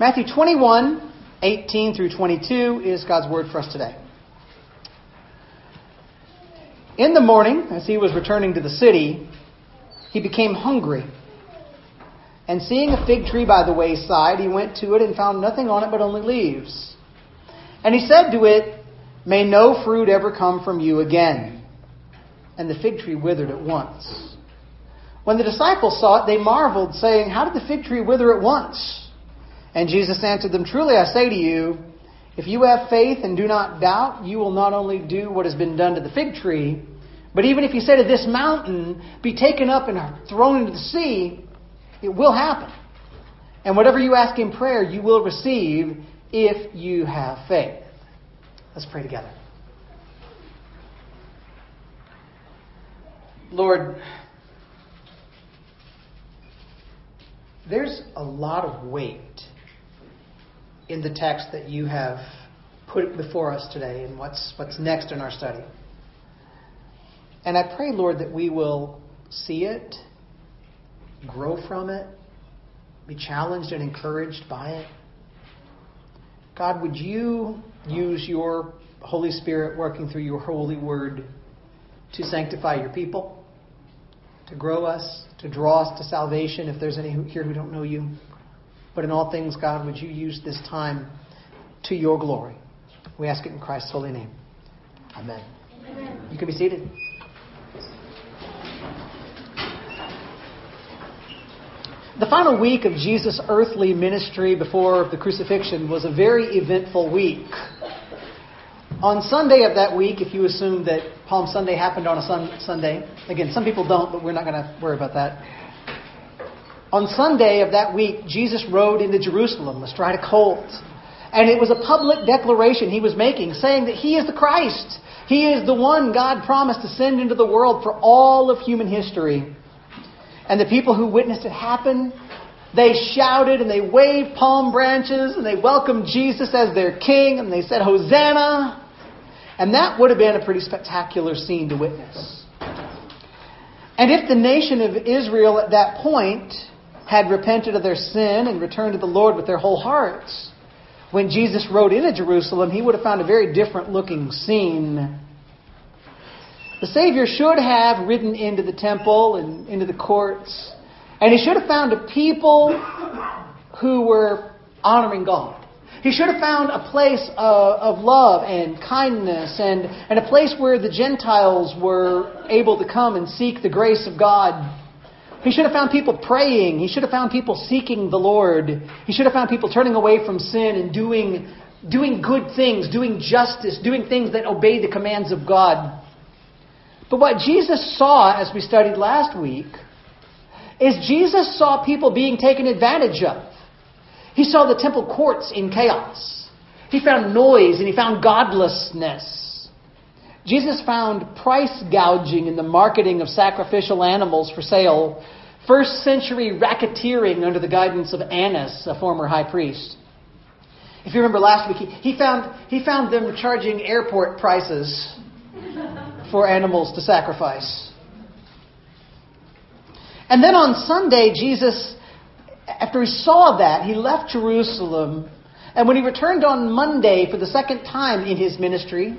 Matthew 21, 18 through 22 is God's word for us today. In the morning, as he was returning to the city, he became hungry. And seeing a fig tree by the wayside, he went to it and found nothing on it but only leaves. And he said to it, May no fruit ever come from you again. And the fig tree withered at once. When the disciples saw it, they marveled, saying, How did the fig tree wither at once? And Jesus answered them, Truly I say to you, if you have faith and do not doubt, you will not only do what has been done to the fig tree, but even if you say to this mountain, Be taken up and thrown into the sea, it will happen. And whatever you ask in prayer, you will receive if you have faith. Let's pray together. Lord, there's a lot of weight in the text that you have put before us today and what's, what's next in our study. And I pray, Lord, that we will see it, grow from it, be challenged and encouraged by it. God, would you use your Holy Spirit working through your holy word to sanctify your people, to grow us, to draw us to salvation if there's any here who don't know you? But in all things, God, would you use this time to your glory? We ask it in Christ's holy name. Amen. Amen. You can be seated. The final week of Jesus' earthly ministry before the crucifixion was a very eventful week. On Sunday of that week, if you assume that Palm Sunday happened on a sun- Sunday, again, some people don't, but we're not going to worry about that. On Sunday of that week, Jesus rode into Jerusalem astride a colt. And it was a public declaration he was making, saying that he is the Christ. He is the one God promised to send into the world for all of human history. And the people who witnessed it happen, they shouted and they waved palm branches and they welcomed Jesus as their king and they said, Hosanna! And that would have been a pretty spectacular scene to witness. And if the nation of Israel at that point had repented of their sin and returned to the Lord with their whole hearts, when Jesus rode into Jerusalem, he would have found a very different looking scene. The Savior should have ridden into the temple and into the courts, and he should have found a people who were honoring God. He should have found a place of, of love and kindness and, and a place where the Gentiles were able to come and seek the grace of God he should have found people praying. He should have found people seeking the Lord. He should have found people turning away from sin and doing, doing good things, doing justice, doing things that obey the commands of God. But what Jesus saw, as we studied last week, is Jesus saw people being taken advantage of. He saw the temple courts in chaos. He found noise and he found godlessness. Jesus found price gouging in the marketing of sacrificial animals for sale, first century racketeering under the guidance of Annas, a former high priest. If you remember last week, he, he, found, he found them charging airport prices for animals to sacrifice. And then on Sunday, Jesus, after he saw that, he left Jerusalem. And when he returned on Monday for the second time in his ministry,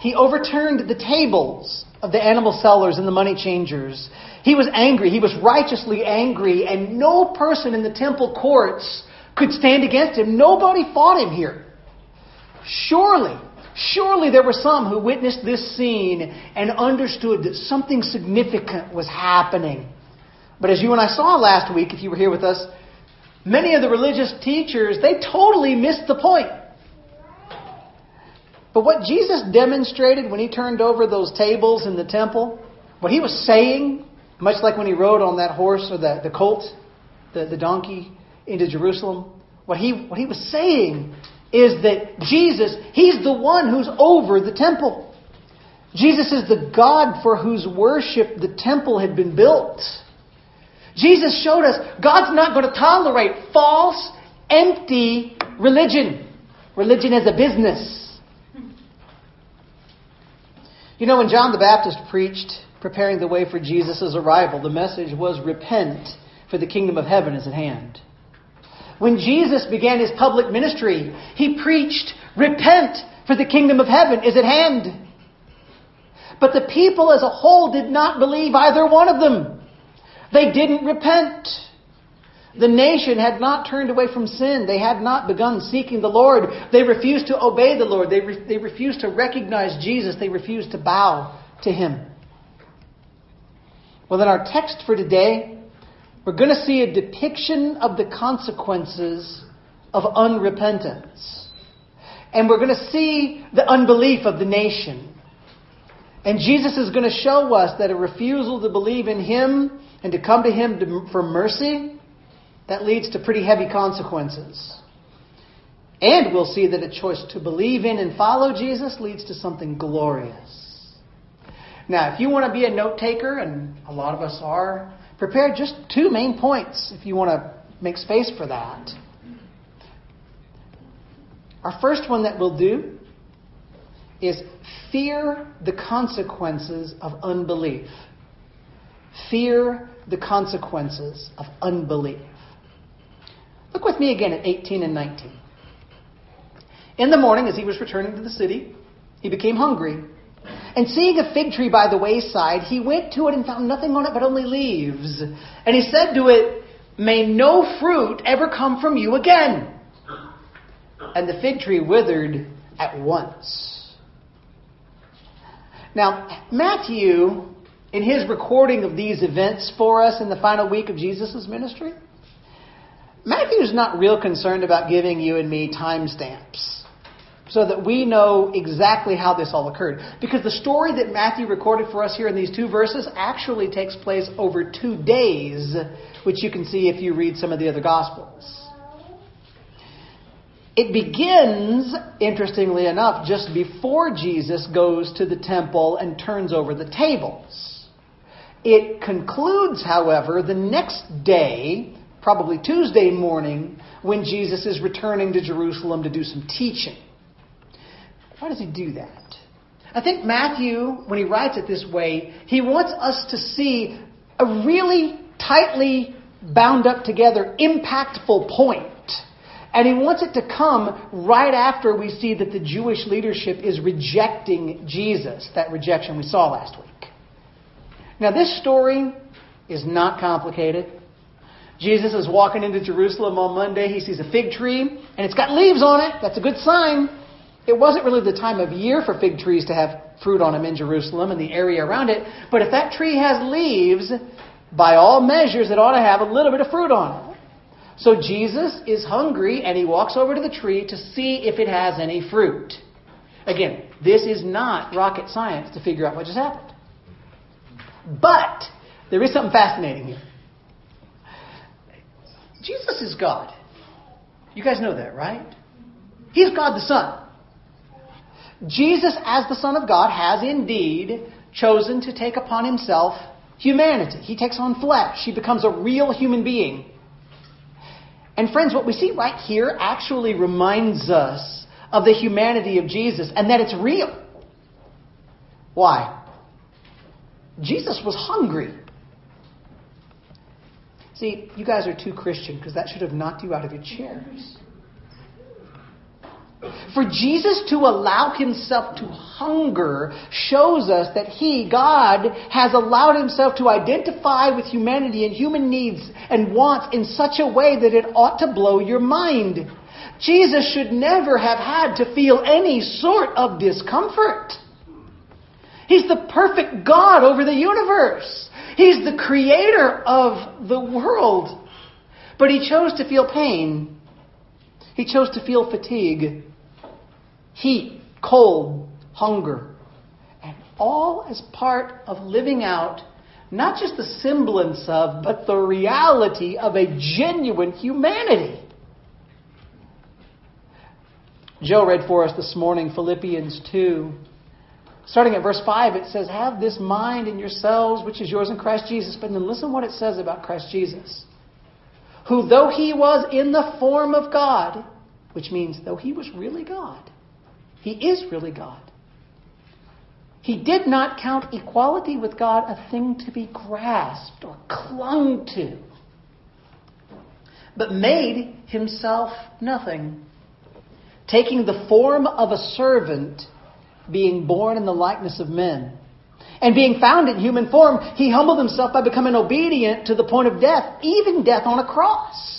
he overturned the tables of the animal sellers and the money changers. He was angry. He was righteously angry, and no person in the temple courts could stand against him. Nobody fought him here. Surely, surely there were some who witnessed this scene and understood that something significant was happening. But as you and I saw last week, if you were here with us, many of the religious teachers, they totally missed the point. But what Jesus demonstrated when he turned over those tables in the temple, what he was saying, much like when he rode on that horse or the, the colt, the, the donkey into Jerusalem, what he, what he was saying is that Jesus, he's the one who's over the temple. Jesus is the God for whose worship the temple had been built. Jesus showed us God's not going to tolerate false, empty religion. Religion as a business. You know, when John the Baptist preached preparing the way for Jesus' arrival, the message was repent, for the kingdom of heaven is at hand. When Jesus began his public ministry, he preached, Repent, for the kingdom of heaven is at hand. But the people as a whole did not believe either one of them. They didn't repent. The nation had not turned away from sin. They had not begun seeking the Lord. They refused to obey the Lord. They, re- they refused to recognize Jesus. They refused to bow to Him. Well, in our text for today, we're going to see a depiction of the consequences of unrepentance. And we're going to see the unbelief of the nation. And Jesus is going to show us that a refusal to believe in Him and to come to Him for mercy, that leads to pretty heavy consequences. And we'll see that a choice to believe in and follow Jesus leads to something glorious. Now, if you want to be a note taker, and a lot of us are, prepare just two main points if you want to make space for that. Our first one that we'll do is fear the consequences of unbelief. Fear the consequences of unbelief. Look with me again at 18 and 19. In the morning, as he was returning to the city, he became hungry. And seeing a fig tree by the wayside, he went to it and found nothing on it but only leaves. And he said to it, May no fruit ever come from you again. And the fig tree withered at once. Now, Matthew, in his recording of these events for us in the final week of Jesus' ministry, Matthew's not real concerned about giving you and me timestamps so that we know exactly how this all occurred. Because the story that Matthew recorded for us here in these two verses actually takes place over two days, which you can see if you read some of the other Gospels. It begins, interestingly enough, just before Jesus goes to the temple and turns over the tables. It concludes, however, the next day, probably Tuesday morning, when Jesus is returning to Jerusalem to do some teaching. Why does he do that? I think Matthew, when he writes it this way, he wants us to see a really tightly bound up together, impactful point and he wants it to come right after we see that the Jewish leadership is rejecting Jesus, that rejection we saw last week. Now, this story is not complicated. Jesus is walking into Jerusalem on Monday. He sees a fig tree, and it's got leaves on it. That's a good sign. It wasn't really the time of year for fig trees to have fruit on them in Jerusalem and the area around it. But if that tree has leaves, by all measures, it ought to have a little bit of fruit on it. So Jesus is hungry and he walks over to the tree to see if it has any fruit. Again, this is not rocket science to figure out what just happened. But there is something fascinating here. Jesus is God. You guys know that, right? He's God the Son. Jesus, as the Son of God, has indeed chosen to take upon himself humanity. He takes on flesh. He becomes a real human being. And friends, what we see right here actually reminds us of the humanity of Jesus and that it's real. Why? Jesus was hungry. See, you guys are too Christian because that should have knocked you out of your chairs. For Jesus to allow himself to hunger shows us that he, God, has allowed himself to identify with humanity and human needs and wants in such a way that it ought to blow your mind. Jesus should never have had to feel any sort of discomfort. He's the perfect God over the universe. He's the creator of the world. But he chose to feel pain. He chose to feel fatigue heat, cold, hunger. And all as part of living out not just the semblance of, but the reality of a genuine humanity. Joe read for us this morning Philippians 2. Starting at verse 5, it says, Have this mind in yourselves, which is yours in Christ Jesus. But then listen what it says about Christ Jesus. Who, though he was in the form of God, which means though he was really God, he is really God. He did not count equality with God a thing to be grasped or clung to. but made himself nothing, taking the form of a servant, being born in the likeness of men. And being found in human form, he humbled himself by becoming obedient to the point of death, even death on a cross.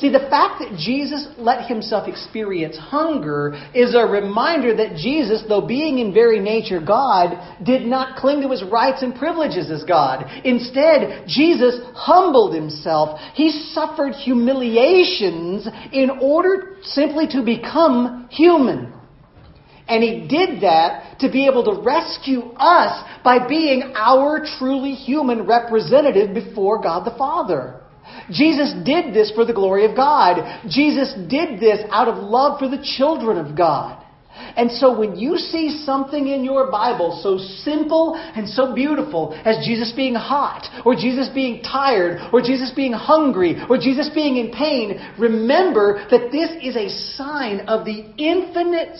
See, the fact that Jesus let himself experience hunger is a reminder that Jesus, though being in very nature God, did not cling to his rights and privileges as God. Instead, Jesus humbled himself. He suffered humiliations in order simply to become human. And he did that to be able to rescue us by being our truly human representative before God the Father. Jesus did this for the glory of God. Jesus did this out of love for the children of God. And so when you see something in your Bible so simple and so beautiful as Jesus being hot, or Jesus being tired, or Jesus being hungry, or Jesus being in pain, remember that this is a sign of the infinite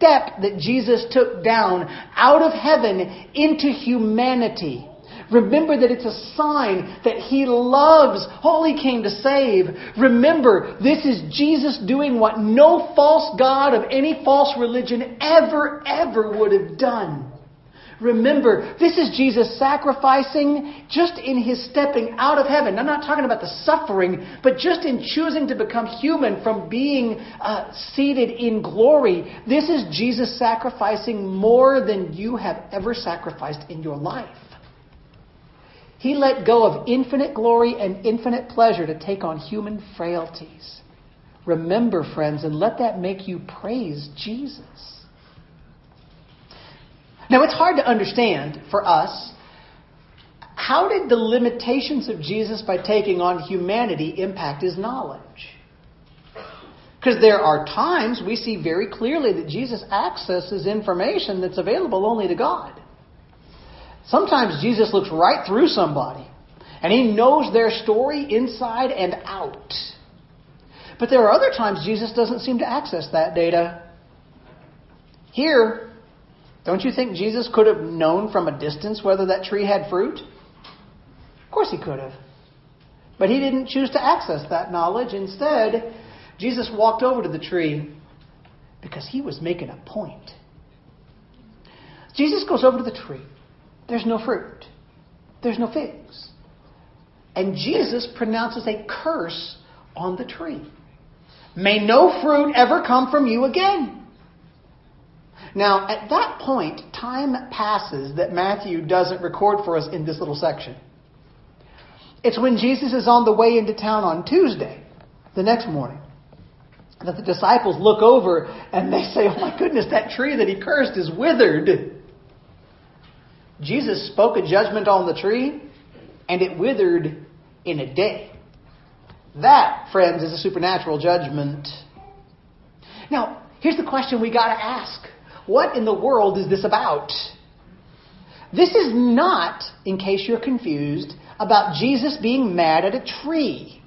step that Jesus took down out of heaven into humanity. Remember that it's a sign that He loves He came to save. Remember, this is Jesus doing what no false God of any false religion ever, ever would have done. Remember, this is Jesus sacrificing just in his stepping out of heaven. I'm not talking about the suffering, but just in choosing to become human from being uh, seated in glory. This is Jesus sacrificing more than you have ever sacrificed in your life. He let go of infinite glory and infinite pleasure to take on human frailties. Remember, friends, and let that make you praise Jesus. Now, it's hard to understand for us how did the limitations of Jesus by taking on humanity impact his knowledge? Because there are times we see very clearly that Jesus accesses information that's available only to God. Sometimes Jesus looks right through somebody and he knows their story inside and out. But there are other times Jesus doesn't seem to access that data. Here, don't you think Jesus could have known from a distance whether that tree had fruit? Of course he could have. But he didn't choose to access that knowledge. Instead, Jesus walked over to the tree because he was making a point. Jesus goes over to the tree. There's no fruit. There's no figs. And Jesus pronounces a curse on the tree. May no fruit ever come from you again. Now, at that point, time passes that Matthew doesn't record for us in this little section. It's when Jesus is on the way into town on Tuesday, the next morning, that the disciples look over and they say, Oh my goodness, that tree that he cursed is withered. Jesus spoke a judgment on the tree, and it withered in a day. That, friends, is a supernatural judgment. Now, here's the question we got to ask What in the world is this about? This is not, in case you're confused, about Jesus being mad at a tree.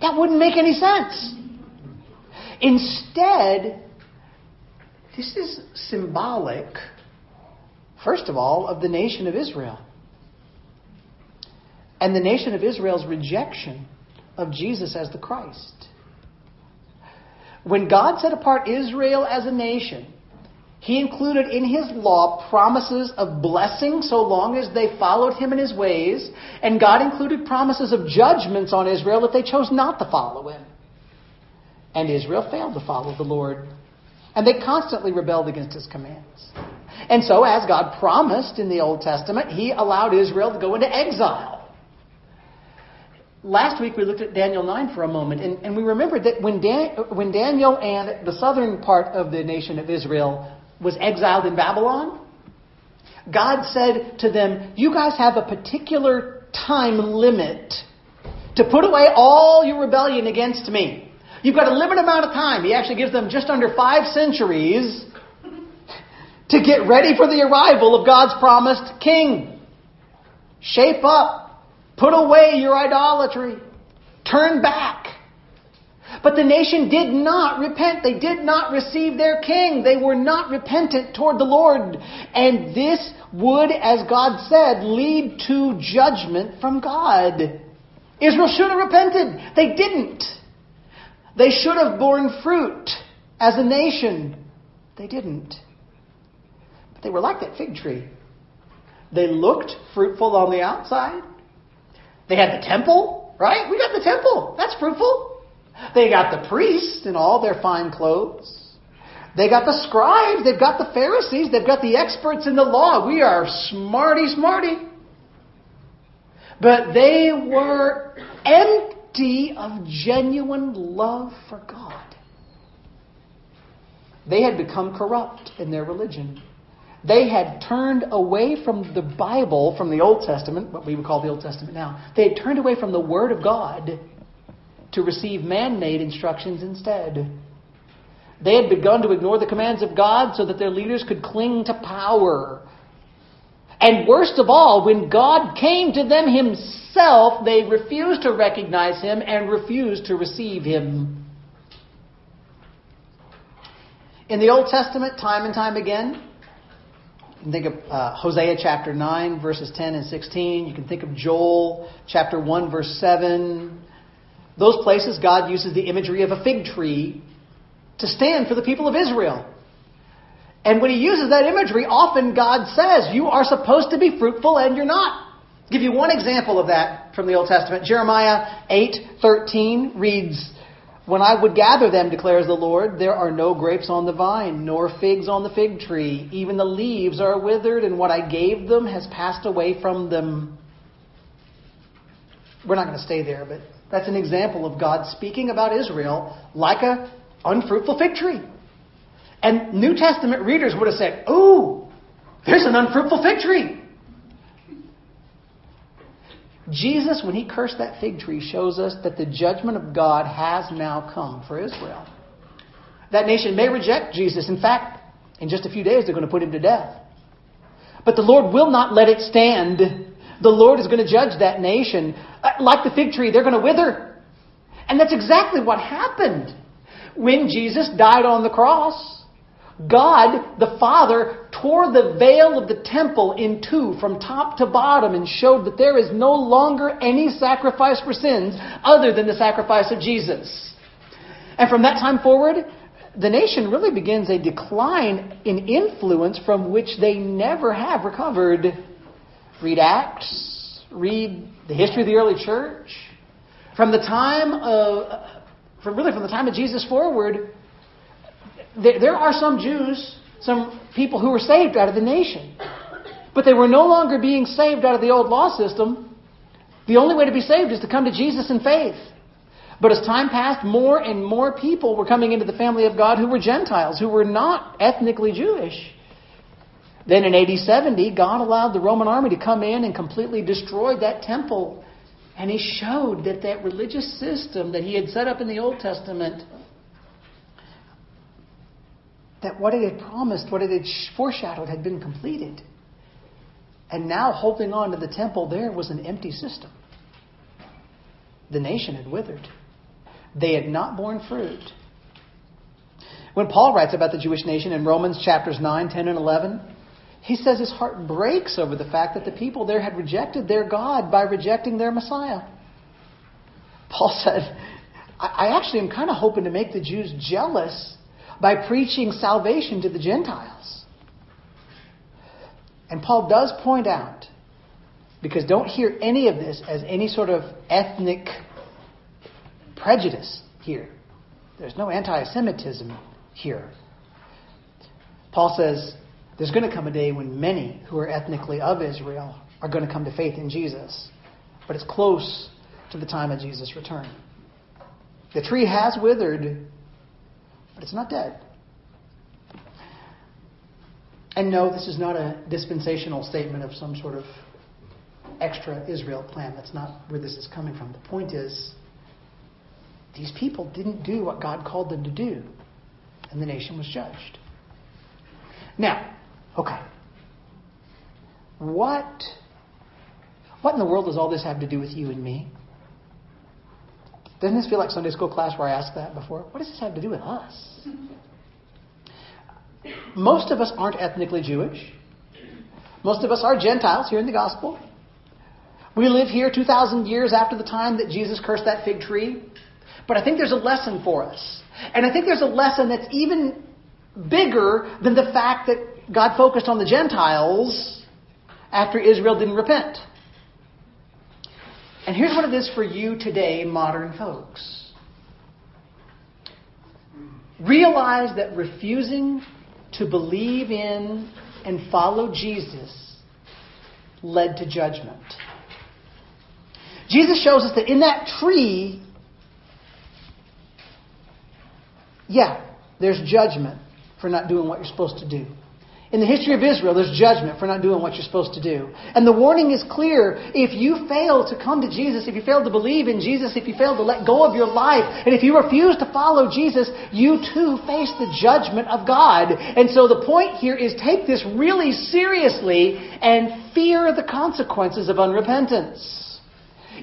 That wouldn't make any sense. Instead, this is symbolic First of all, of the nation of Israel. And the nation of Israel's rejection of Jesus as the Christ. When God set apart Israel as a nation, he included in his law promises of blessing so long as they followed him in his ways, and God included promises of judgments on Israel if they chose not to follow him. And Israel failed to follow the Lord, and they constantly rebelled against his commands. And so, as God promised in the Old Testament, He allowed Israel to go into exile. Last week we looked at Daniel 9 for a moment, and, and we remembered that when, Dan, when Daniel and the southern part of the nation of Israel was exiled in Babylon, God said to them, You guys have a particular time limit to put away all your rebellion against me. You've got a limited amount of time. He actually gives them just under five centuries to get ready for the arrival of God's promised king. Shape up. Put away your idolatry. Turn back. But the nation did not repent. They did not receive their king. They were not repentant toward the Lord. And this would, as God said, lead to judgment from God. Israel should have repented. They didn't. They should have borne fruit as a nation. They didn't. But they were like that fig tree. They looked fruitful on the outside. They had the temple, right? We got the temple. That's fruitful. They got the priests in all their fine clothes. They got the scribes. They've got the Pharisees. They've got the experts in the law. We are smarty, smarty. But they were empty of genuine love for God. They had become corrupt in their religion. They had turned away from the Bible, from the Old Testament, what we would call the Old Testament now. They had turned away from the Word of God to receive man made instructions instead. They had begun to ignore the commands of God so that their leaders could cling to power. And worst of all, when God came to them Himself, they refused to recognize Him and refused to receive Him. In the Old Testament, time and time again, you can think of uh, Hosea chapter 9, verses 10 and 16. You can think of Joel chapter 1, verse 7. Those places, God uses the imagery of a fig tree to stand for the people of Israel. And when he uses that imagery, often God says, You are supposed to be fruitful and you're not. I'll give you one example of that from the Old Testament. Jeremiah 8:13 reads, when I would gather them, declares the Lord, there are no grapes on the vine, nor figs on the fig tree. Even the leaves are withered, and what I gave them has passed away from them. We're not going to stay there, but that's an example of God speaking about Israel like a unfruitful fig tree. And New Testament readers would have said, Ooh, there's an unfruitful fig tree. Jesus, when he cursed that fig tree, shows us that the judgment of God has now come for Israel. That nation may reject Jesus. In fact, in just a few days, they're going to put him to death. But the Lord will not let it stand. The Lord is going to judge that nation. Uh, like the fig tree, they're going to wither. And that's exactly what happened when Jesus died on the cross. God, the Father, tore the veil of the temple in two from top to bottom and showed that there is no longer any sacrifice for sins other than the sacrifice of Jesus. And from that time forward, the nation really begins a decline in influence from which they never have recovered. Read Acts, read the history of the early church. From the time of, from really from the time of Jesus forward, there are some Jews, some people who were saved out of the nation. But they were no longer being saved out of the old law system. The only way to be saved is to come to Jesus in faith. But as time passed, more and more people were coming into the family of God who were Gentiles, who were not ethnically Jewish. Then in AD 70, God allowed the Roman army to come in and completely destroy that temple. And he showed that that religious system that he had set up in the Old Testament that what it had promised, what it had foreshadowed, had been completed. And now, holding on to the temple there was an empty system. The nation had withered, they had not borne fruit. When Paul writes about the Jewish nation in Romans chapters 9, 10, and 11, he says his heart breaks over the fact that the people there had rejected their God by rejecting their Messiah. Paul said, I actually am kind of hoping to make the Jews jealous by preaching salvation to the Gentiles. And Paul does point out, because don't hear any of this as any sort of ethnic prejudice here. There's no anti Semitism here. Paul says there's going to come a day when many who are ethnically of Israel are going to come to faith in Jesus. But it's close to the time of Jesus' return. The tree has withered, but it's not dead. And no, this is not a dispensational statement of some sort of extra Israel plan. That's not where this is coming from. The point is, these people didn't do what God called them to do, and the nation was judged. Now, okay. What, what in the world does all this have to do with you and me? Doesn't this feel like Sunday school class where I asked that before? What does this have to do with us? Most of us aren't ethnically Jewish. Most of us are Gentiles here in the gospel. We live here 2,000 years after the time that Jesus cursed that fig tree. But I think there's a lesson for us. And I think there's a lesson that's even bigger than the fact that God focused on the Gentiles after Israel didn't repent. And here's what it is for you today, modern folks. Realize that refusing to believe in and follow Jesus led to judgment. Jesus shows us that in that tree, yeah, there's judgment for not doing what you're supposed to do. In the history of Israel, there's judgment for not doing what you're supposed to do. And the warning is clear. If you fail to come to Jesus, if you fail to believe in Jesus, if you fail to let go of your life, and if you refuse to follow Jesus, you too face the judgment of God. And so the point here is take this really seriously and fear the consequences of unrepentance.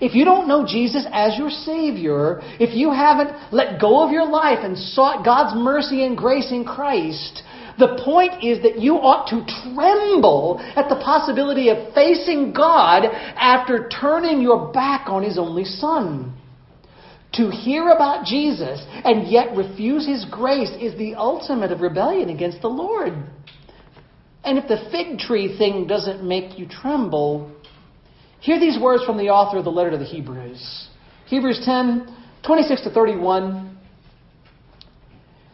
If you don't know Jesus as your Savior, if you haven't let go of your life and sought God's mercy and grace in Christ, the point is that you ought to tremble at the possibility of facing God after turning your back on His only Son. To hear about Jesus and yet refuse His grace is the ultimate of rebellion against the Lord. And if the fig tree thing doesn't make you tremble, hear these words from the author of the letter to the Hebrews. Hebrews 10, 26 to 31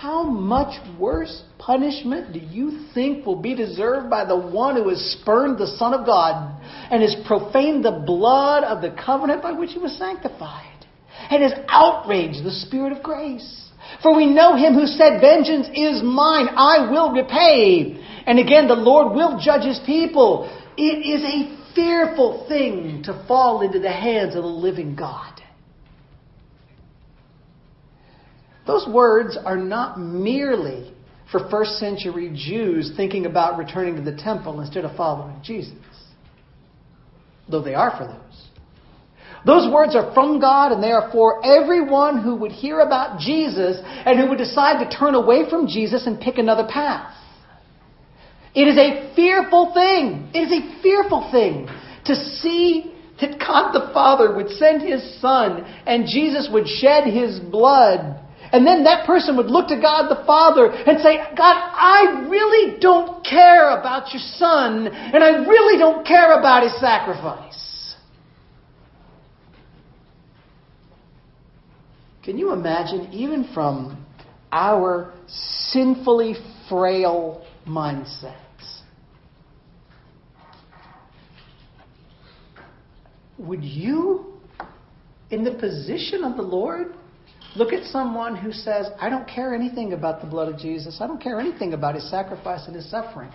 How much worse punishment do you think will be deserved by the one who has spurned the Son of God and has profaned the blood of the covenant by which he was sanctified and has outraged the Spirit of grace? For we know him who said, Vengeance is mine, I will repay. And again, the Lord will judge his people. It is a fearful thing to fall into the hands of the living God. Those words are not merely for first century Jews thinking about returning to the temple instead of following Jesus, though they are for those. Those words are from God and they are for everyone who would hear about Jesus and who would decide to turn away from Jesus and pick another path. It is a fearful thing. It is a fearful thing to see that God the Father would send His Son and Jesus would shed His blood and then that person would look to God the Father and say, God, I really don't care about your son, and I really don't care about his sacrifice. Can you imagine, even from our sinfully frail mindsets, would you, in the position of the Lord, Look at someone who says, I don't care anything about the blood of Jesus. I don't care anything about his sacrifice and his suffering.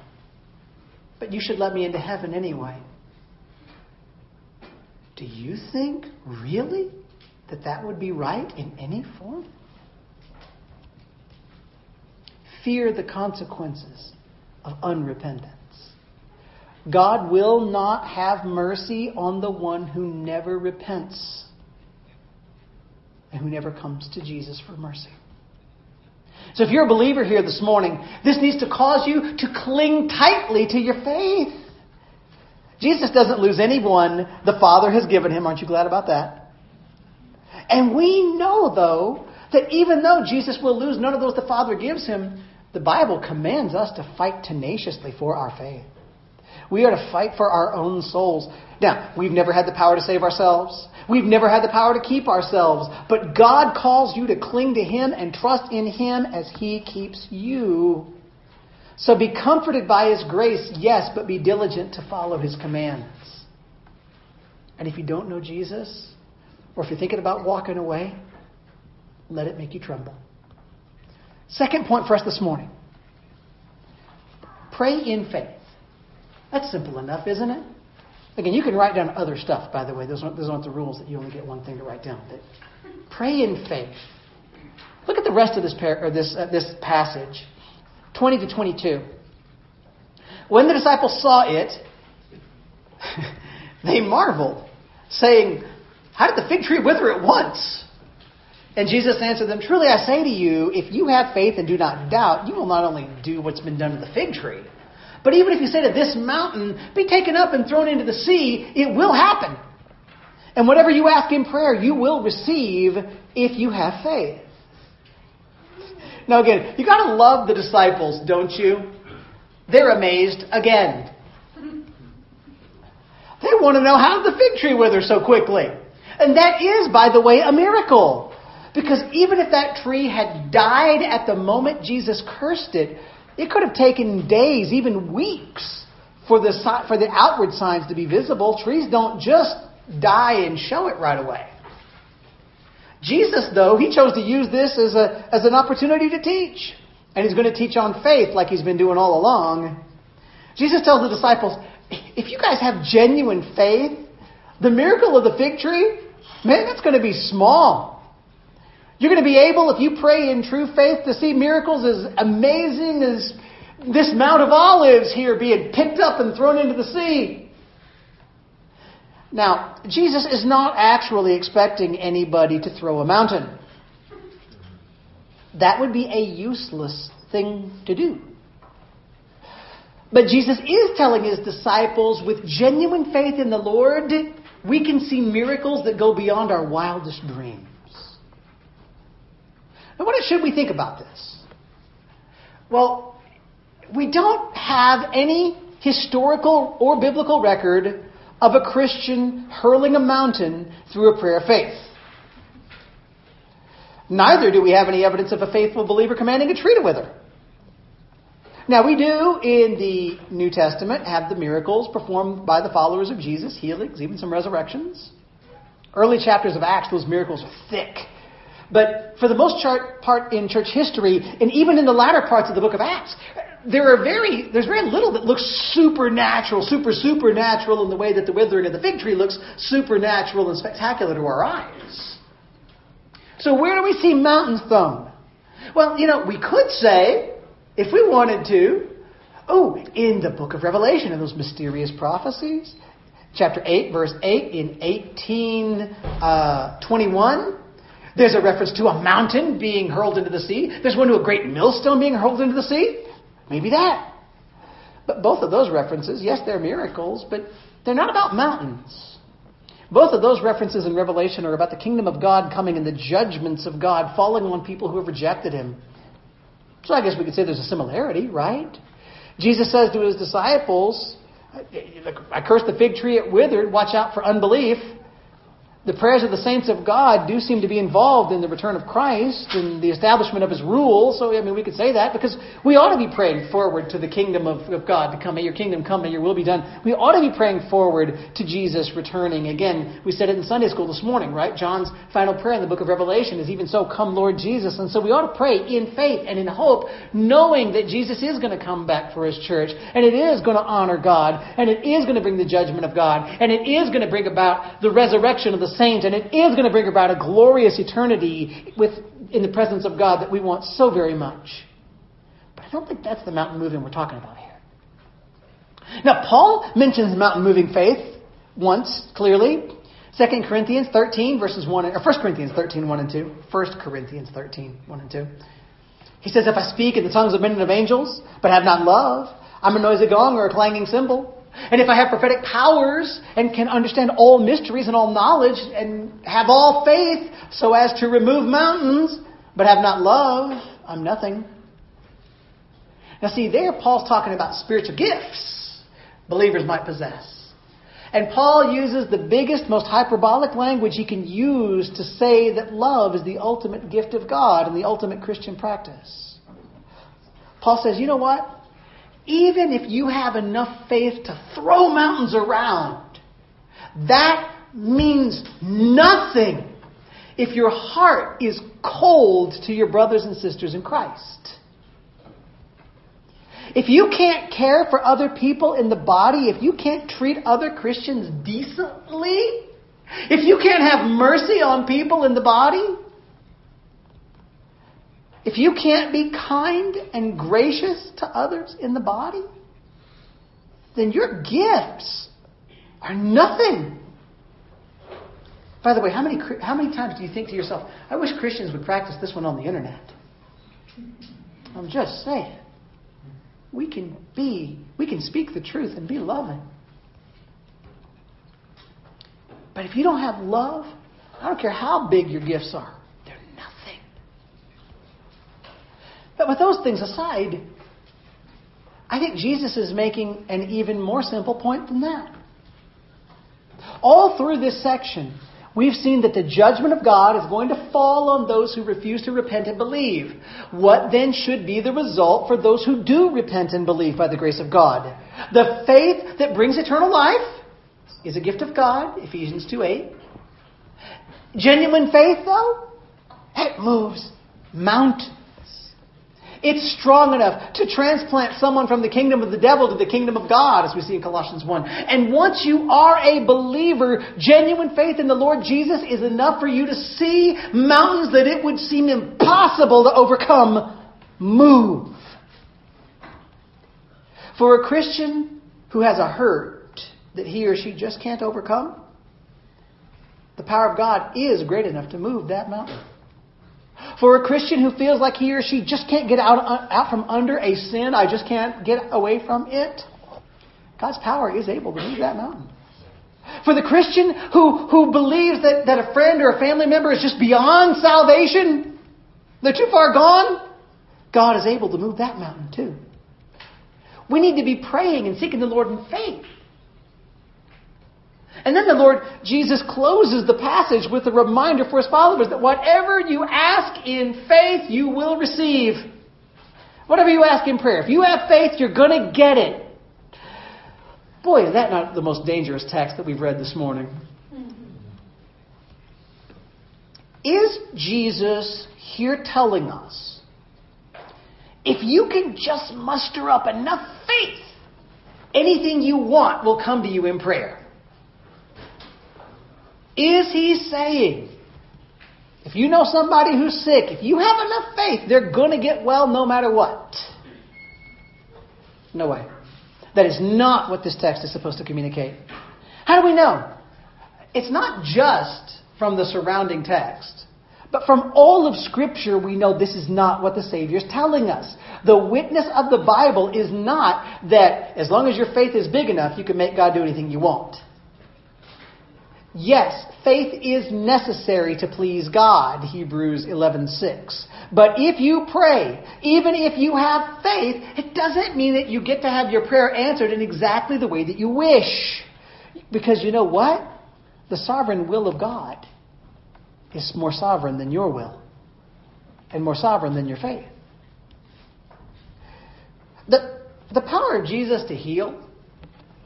But you should let me into heaven anyway. Do you think, really, that that would be right in any form? Fear the consequences of unrepentance. God will not have mercy on the one who never repents and who never comes to Jesus for mercy. So if you're a believer here this morning, this needs to cause you to cling tightly to your faith. Jesus doesn't lose anyone the Father has given him. Aren't you glad about that? And we know, though, that even though Jesus will lose none of those the Father gives him, the Bible commands us to fight tenaciously for our faith. We are to fight for our own souls. Now, we've never had the power to save ourselves. We've never had the power to keep ourselves. But God calls you to cling to Him and trust in Him as He keeps you. So be comforted by His grace, yes, but be diligent to follow His commands. And if you don't know Jesus, or if you're thinking about walking away, let it make you tremble. Second point for us this morning pray in faith. That's simple enough, isn't it? Again, you can write down other stuff, by the way. Those aren't, those aren't the rules that you only get one thing to write down. But pray in faith. Look at the rest of this, par- this, uh, this passage 20 to 22. When the disciples saw it, they marveled, saying, How did the fig tree wither at once? And Jesus answered them, Truly I say to you, if you have faith and do not doubt, you will not only do what's been done to the fig tree, but even if you say to this mountain, Be taken up and thrown into the sea, it will happen. And whatever you ask in prayer, you will receive if you have faith. Now, again, you got to love the disciples, don't you? They're amazed again. They want to know how the fig tree wither so quickly. And that is, by the way, a miracle. Because even if that tree had died at the moment Jesus cursed it, it could have taken days, even weeks, for the, for the outward signs to be visible. Trees don't just die and show it right away. Jesus, though, he chose to use this as, a, as an opportunity to teach. And he's going to teach on faith like he's been doing all along. Jesus tells the disciples, if you guys have genuine faith, the miracle of the fig tree, man, that's going to be small. You're going to be able, if you pray in true faith, to see miracles as amazing as this Mount of Olives here being picked up and thrown into the sea. Now, Jesus is not actually expecting anybody to throw a mountain. That would be a useless thing to do. But Jesus is telling his disciples with genuine faith in the Lord, we can see miracles that go beyond our wildest dreams. Now, what should we think about this? Well, we don't have any historical or biblical record of a Christian hurling a mountain through a prayer of faith. Neither do we have any evidence of a faithful believer commanding a tree to wither. Now, we do in the New Testament have the miracles performed by the followers of Jesus, healings, even some resurrections. Early chapters of Acts, those miracles are thick. But for the most part in church history, and even in the latter parts of the book of Acts, there are very, there's very little that looks supernatural, super, supernatural in the way that the withering of the fig tree looks supernatural and spectacular to our eyes. So where do we see mountains thrown? Well, you know, we could say, if we wanted to, oh, in the book of Revelation, in those mysterious prophecies, chapter 8, verse 8, in 1821, uh, there's a reference to a mountain being hurled into the sea. There's one to a great millstone being hurled into the sea. Maybe that. But both of those references, yes, they're miracles, but they're not about mountains. Both of those references in Revelation are about the kingdom of God coming and the judgments of God falling on people who have rejected Him. So I guess we could say there's a similarity, right? Jesus says to His disciples, I cursed the fig tree, it withered, watch out for unbelief the prayers of the saints of God do seem to be involved in the return of Christ and the establishment of His rule. So, I mean, we could say that because we ought to be praying forward to the kingdom of, of God to come. May your kingdom come, may your will be done. We ought to be praying forward to Jesus returning. Again, we said it in Sunday school this morning, right? John's final prayer in the book of Revelation is even so, come Lord Jesus. And so we ought to pray in faith and in hope, knowing that Jesus is going to come back for His church and it is going to honor God and it is going to bring the judgment of God and it is going to bring about the resurrection of the saints, and it is going to bring about a glorious eternity with, in the presence of God that we want so very much. But I don't think that's the mountain moving we're talking about here. Now, Paul mentions mountain moving faith once, clearly. 2 Corinthians 13, verses 1, or 1 Corinthians 13, 1 and 2. 1 Corinthians 13, 1 and 2. He says, If I speak in the tongues of men and of angels, but have not love, I'm a noisy gong or a clanging cymbal. And if I have prophetic powers and can understand all mysteries and all knowledge and have all faith so as to remove mountains, but have not love, I'm nothing. Now, see, there Paul's talking about spiritual gifts believers might possess. And Paul uses the biggest, most hyperbolic language he can use to say that love is the ultimate gift of God and the ultimate Christian practice. Paul says, you know what? Even if you have enough faith to throw mountains around, that means nothing if your heart is cold to your brothers and sisters in Christ. If you can't care for other people in the body, if you can't treat other Christians decently, if you can't have mercy on people in the body, if you can't be kind and gracious to others in the body, then your gifts are nothing. By the way, how many, how many times do you think to yourself, I wish Christians would practice this one on the internet? I'm just saying. We can be, we can speak the truth and be loving. But if you don't have love, I don't care how big your gifts are, they're nothing. But with those things aside, I think Jesus is making an even more simple point than that. All through this section, we've seen that the judgment of God is going to fall on those who refuse to repent and believe. What then should be the result for those who do repent and believe by the grace of God? The faith that brings eternal life is a gift of God, Ephesians 2 8. Genuine faith, though, it moves mountains. It's strong enough to transplant someone from the kingdom of the devil to the kingdom of God, as we see in Colossians 1. And once you are a believer, genuine faith in the Lord Jesus is enough for you to see mountains that it would seem impossible to overcome move. For a Christian who has a hurt that he or she just can't overcome, the power of God is great enough to move that mountain. For a Christian who feels like he or she just can't get out, out from under a sin, I just can't get away from it, God's power is able to move that mountain. For the Christian who, who believes that, that a friend or a family member is just beyond salvation, they're too far gone, God is able to move that mountain too. We need to be praying and seeking the Lord in faith. And then the Lord Jesus closes the passage with a reminder for his followers that whatever you ask in faith, you will receive. Whatever you ask in prayer, if you have faith, you're going to get it. Boy, is that not the most dangerous text that we've read this morning? Is Jesus here telling us if you can just muster up enough faith, anything you want will come to you in prayer? Is he saying, if you know somebody who's sick, if you have enough faith, they're going to get well no matter what? No way. That is not what this text is supposed to communicate. How do we know? It's not just from the surrounding text, but from all of Scripture, we know this is not what the Savior is telling us. The witness of the Bible is not that as long as your faith is big enough, you can make God do anything you want. Yes, faith is necessary to please God, Hebrews 11:6. But if you pray, even if you have faith, it doesn't mean that you get to have your prayer answered in exactly the way that you wish. Because you know what? The sovereign will of God is more sovereign than your will and more sovereign than your faith. The, the power of Jesus to heal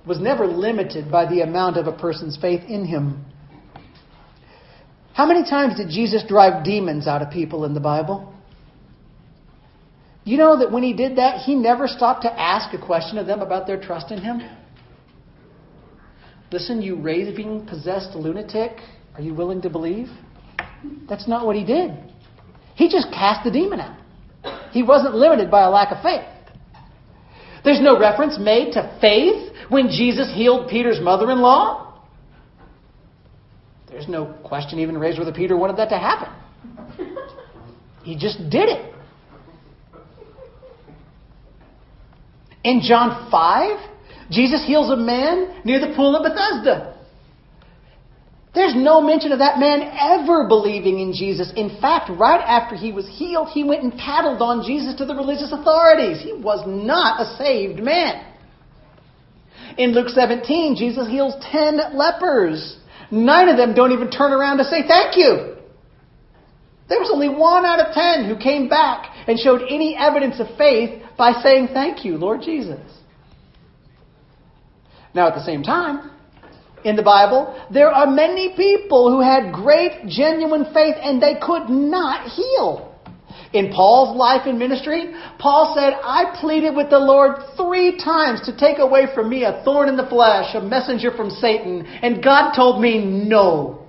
was never limited by the amount of a person's faith in him. How many times did Jesus drive demons out of people in the Bible? You know that when he did that, he never stopped to ask a question of them about their trust in him? Listen, you raving, possessed lunatic, are you willing to believe? That's not what he did. He just cast the demon out. He wasn't limited by a lack of faith. There's no reference made to faith when Jesus healed Peter's mother in law. There's no question even raised whether Peter wanted that to happen. He just did it. In John 5, Jesus heals a man near the pool of Bethesda. There's no mention of that man ever believing in Jesus. In fact, right after he was healed, he went and tattled on Jesus to the religious authorities. He was not a saved man. In Luke 17, Jesus heals 10 lepers. Nine of them don't even turn around to say thank you. There was only one out of ten who came back and showed any evidence of faith by saying thank you, Lord Jesus. Now, at the same time, in the Bible, there are many people who had great, genuine faith and they could not heal. In Paul's life and ministry, Paul said, I pleaded with the Lord three times to take away from me a thorn in the flesh, a messenger from Satan, and God told me no.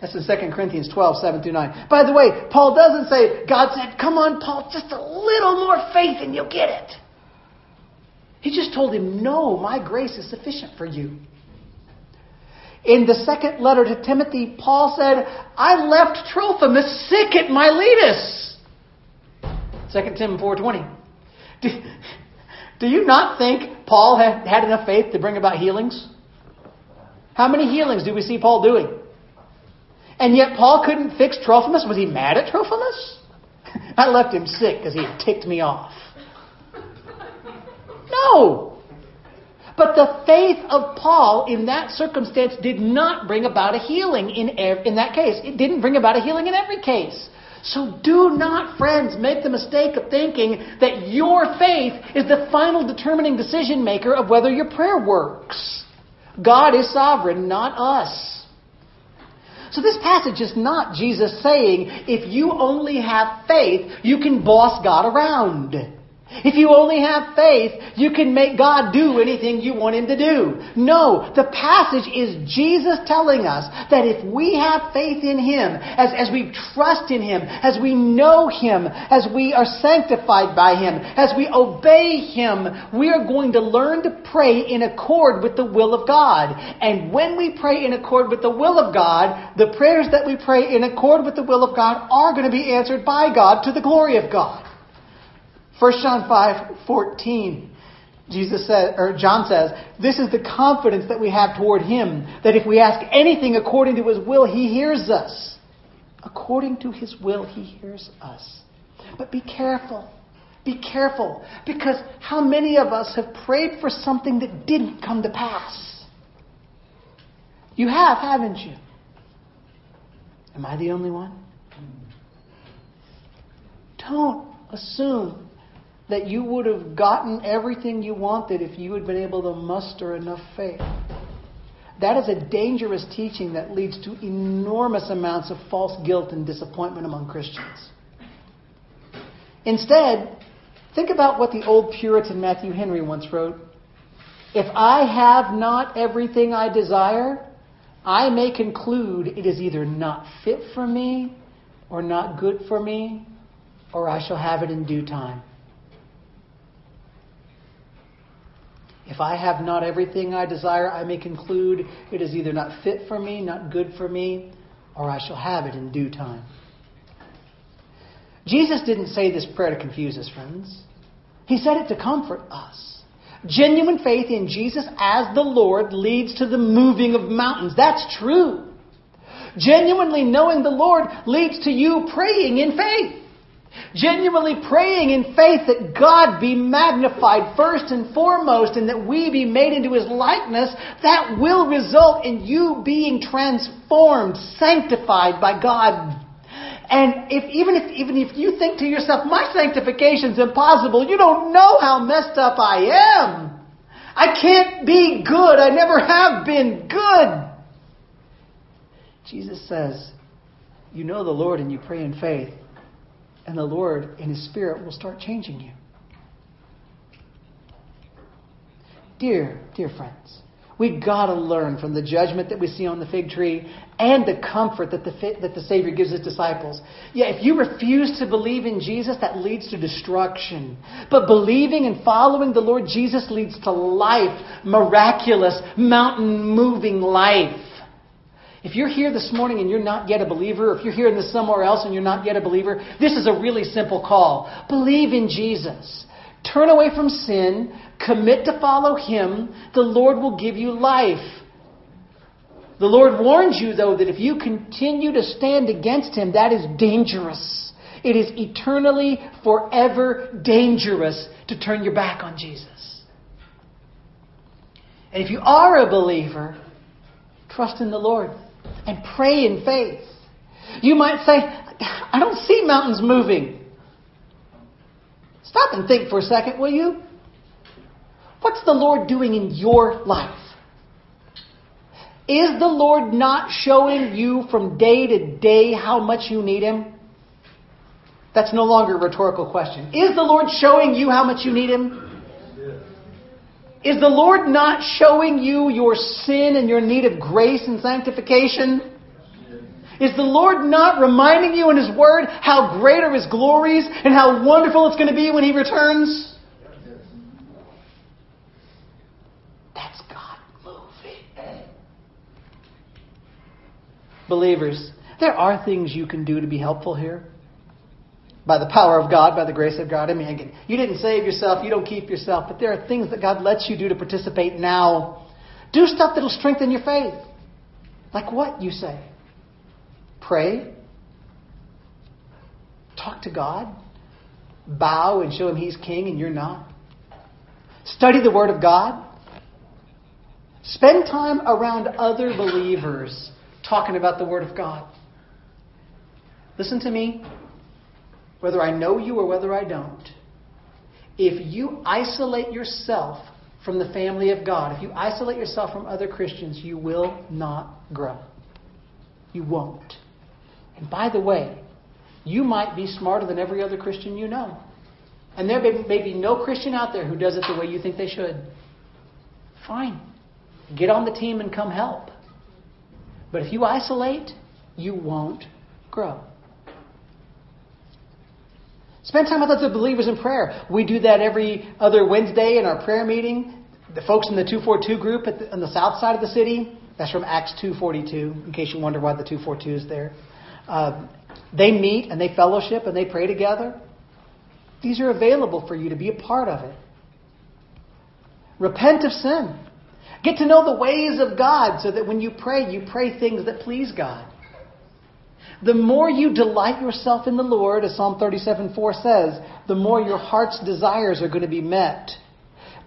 That's in 2 Corinthians 12, 7 through 9. By the way, Paul doesn't say, God said, come on, Paul, just a little more faith and you'll get it. He just told him, no, my grace is sufficient for you. In the second letter to Timothy, Paul said, I left Trophimus sick at Miletus. 2 Timothy 4.20. Do, do you not think Paul had, had enough faith to bring about healings? How many healings do we see Paul doing? And yet Paul couldn't fix Trophimus. Was he mad at Trophimus? I left him sick because he had ticked me off. No. But the faith of Paul in that circumstance did not bring about a healing in, in that case. It didn't bring about a healing in every case. So do not, friends, make the mistake of thinking that your faith is the final determining decision maker of whether your prayer works. God is sovereign, not us. So this passage is not Jesus saying, if you only have faith, you can boss God around. If you only have faith, you can make God do anything you want Him to do. No, the passage is Jesus telling us that if we have faith in Him, as, as we trust in Him, as we know Him, as we are sanctified by Him, as we obey Him, we are going to learn to pray in accord with the will of God. And when we pray in accord with the will of God, the prayers that we pray in accord with the will of God are going to be answered by God to the glory of God. 1 John 5 14. Jesus says, or John says, this is the confidence that we have toward Him, that if we ask anything according to His will, He hears us. According to His will, He hears us. But be careful. Be careful. Because how many of us have prayed for something that didn't come to pass? You have, haven't you? Am I the only one? Don't assume that you would have gotten everything you wanted if you had been able to muster enough faith. That is a dangerous teaching that leads to enormous amounts of false guilt and disappointment among Christians. Instead, think about what the old Puritan Matthew Henry once wrote. If I have not everything I desire, I may conclude it is either not fit for me, or not good for me, or I shall have it in due time. If I have not everything I desire, I may conclude it is either not fit for me, not good for me, or I shall have it in due time. Jesus didn't say this prayer to confuse us, friends. He said it to comfort us. Genuine faith in Jesus as the Lord leads to the moving of mountains. That's true. Genuinely knowing the Lord leads to you praying in faith. Genuinely praying in faith that God be magnified first and foremost and that we be made into His likeness, that will result in you being transformed, sanctified by God. And if, even if, even if you think to yourself, my sanctification's impossible, you don't know how messed up I am. I can't be good. I never have been good. Jesus says, you know the Lord and you pray in faith and the Lord in His Spirit will start changing you. Dear, dear friends, we got to learn from the judgment that we see on the fig tree and the comfort that the, that the Savior gives His disciples. Yeah, if you refuse to believe in Jesus, that leads to destruction. But believing and following the Lord Jesus leads to life, miraculous, mountain moving life. If you're here this morning and you're not yet a believer, if you're here in this somewhere else and you're not yet a believer, this is a really simple call. Believe in Jesus. Turn away from sin. Commit to follow Him. The Lord will give you life. The Lord warns you, though, that if you continue to stand against Him, that is dangerous. It is eternally, forever dangerous to turn your back on Jesus. And if you are a believer, trust in the Lord and pray in faith. You might say, I don't see mountains moving. Stop and think for a second, will you? What's the Lord doing in your life? Is the Lord not showing you from day to day how much you need Him? That's no longer a rhetorical question. Is the Lord showing you how much you need Him? Is the Lord not showing you your sin and your need of grace and sanctification? Is the Lord not reminding you in His Word how great are His glories and how wonderful it's going to be when He returns? That's God moving. Believers, there are things you can do to be helpful here. By the power of God, by the grace of God. I mean, you didn't save yourself, you don't keep yourself, but there are things that God lets you do to participate now. Do stuff that'll strengthen your faith. Like what, you say? Pray. Talk to God. Bow and show Him He's King and you're not. Study the Word of God. Spend time around other believers talking about the Word of God. Listen to me, whether I know you or whether I don't. If you isolate yourself from the family of God, if you isolate yourself from other Christians, you will not grow. You won't. And by the way, you might be smarter than every other Christian you know. And there may be no Christian out there who does it the way you think they should. Fine. Get on the team and come help. But if you isolate, you won't grow. Spend time with other believers in prayer. We do that every other Wednesday in our prayer meeting. The folks in the 242 group the, on the south side of the city, that's from Acts 2.42, in case you wonder why the 242 is there. Uh, they meet and they fellowship and they pray together. These are available for you to be a part of it. Repent of sin. Get to know the ways of God so that when you pray, you pray things that please God. The more you delight yourself in the Lord, as Psalm 37:4 says, the more your heart's desires are going to be met.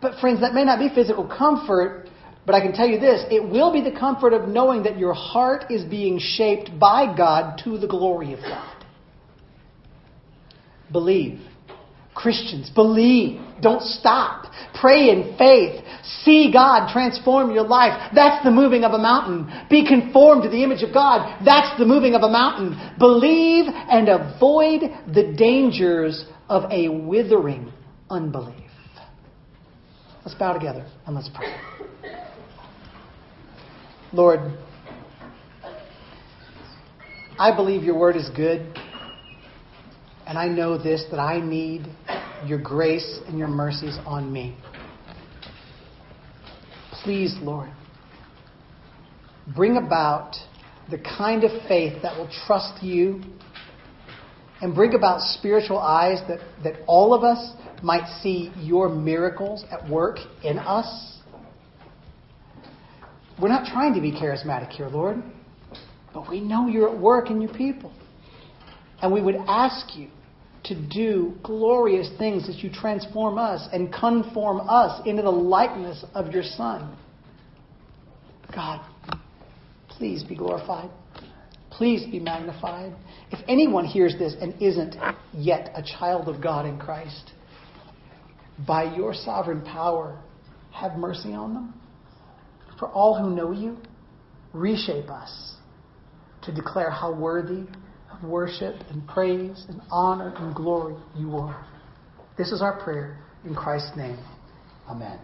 But friends, that may not be physical comfort, but I can tell you this, it will be the comfort of knowing that your heart is being shaped by God to the glory of God. Believe. Christians, believe. Don't stop. Pray in faith. See God transform your life. That's the moving of a mountain. Be conformed to the image of God. That's the moving of a mountain. Believe and avoid the dangers of a withering unbelief. Let's bow together and let's pray. Lord, I believe your word is good. And I know this that I need your grace and your mercies on me. Please, Lord, bring about the kind of faith that will trust you and bring about spiritual eyes that, that all of us might see your miracles at work in us. We're not trying to be charismatic here, Lord, but we know you're at work in your people. And we would ask you to do glorious things as you transform us and conform us into the likeness of your Son. God, please be glorified. Please be magnified. If anyone hears this and isn't yet a child of God in Christ, by your sovereign power, have mercy on them. For all who know you, reshape us to declare how worthy worship and praise and honor and glory you are. This is our prayer in Christ's name. Amen.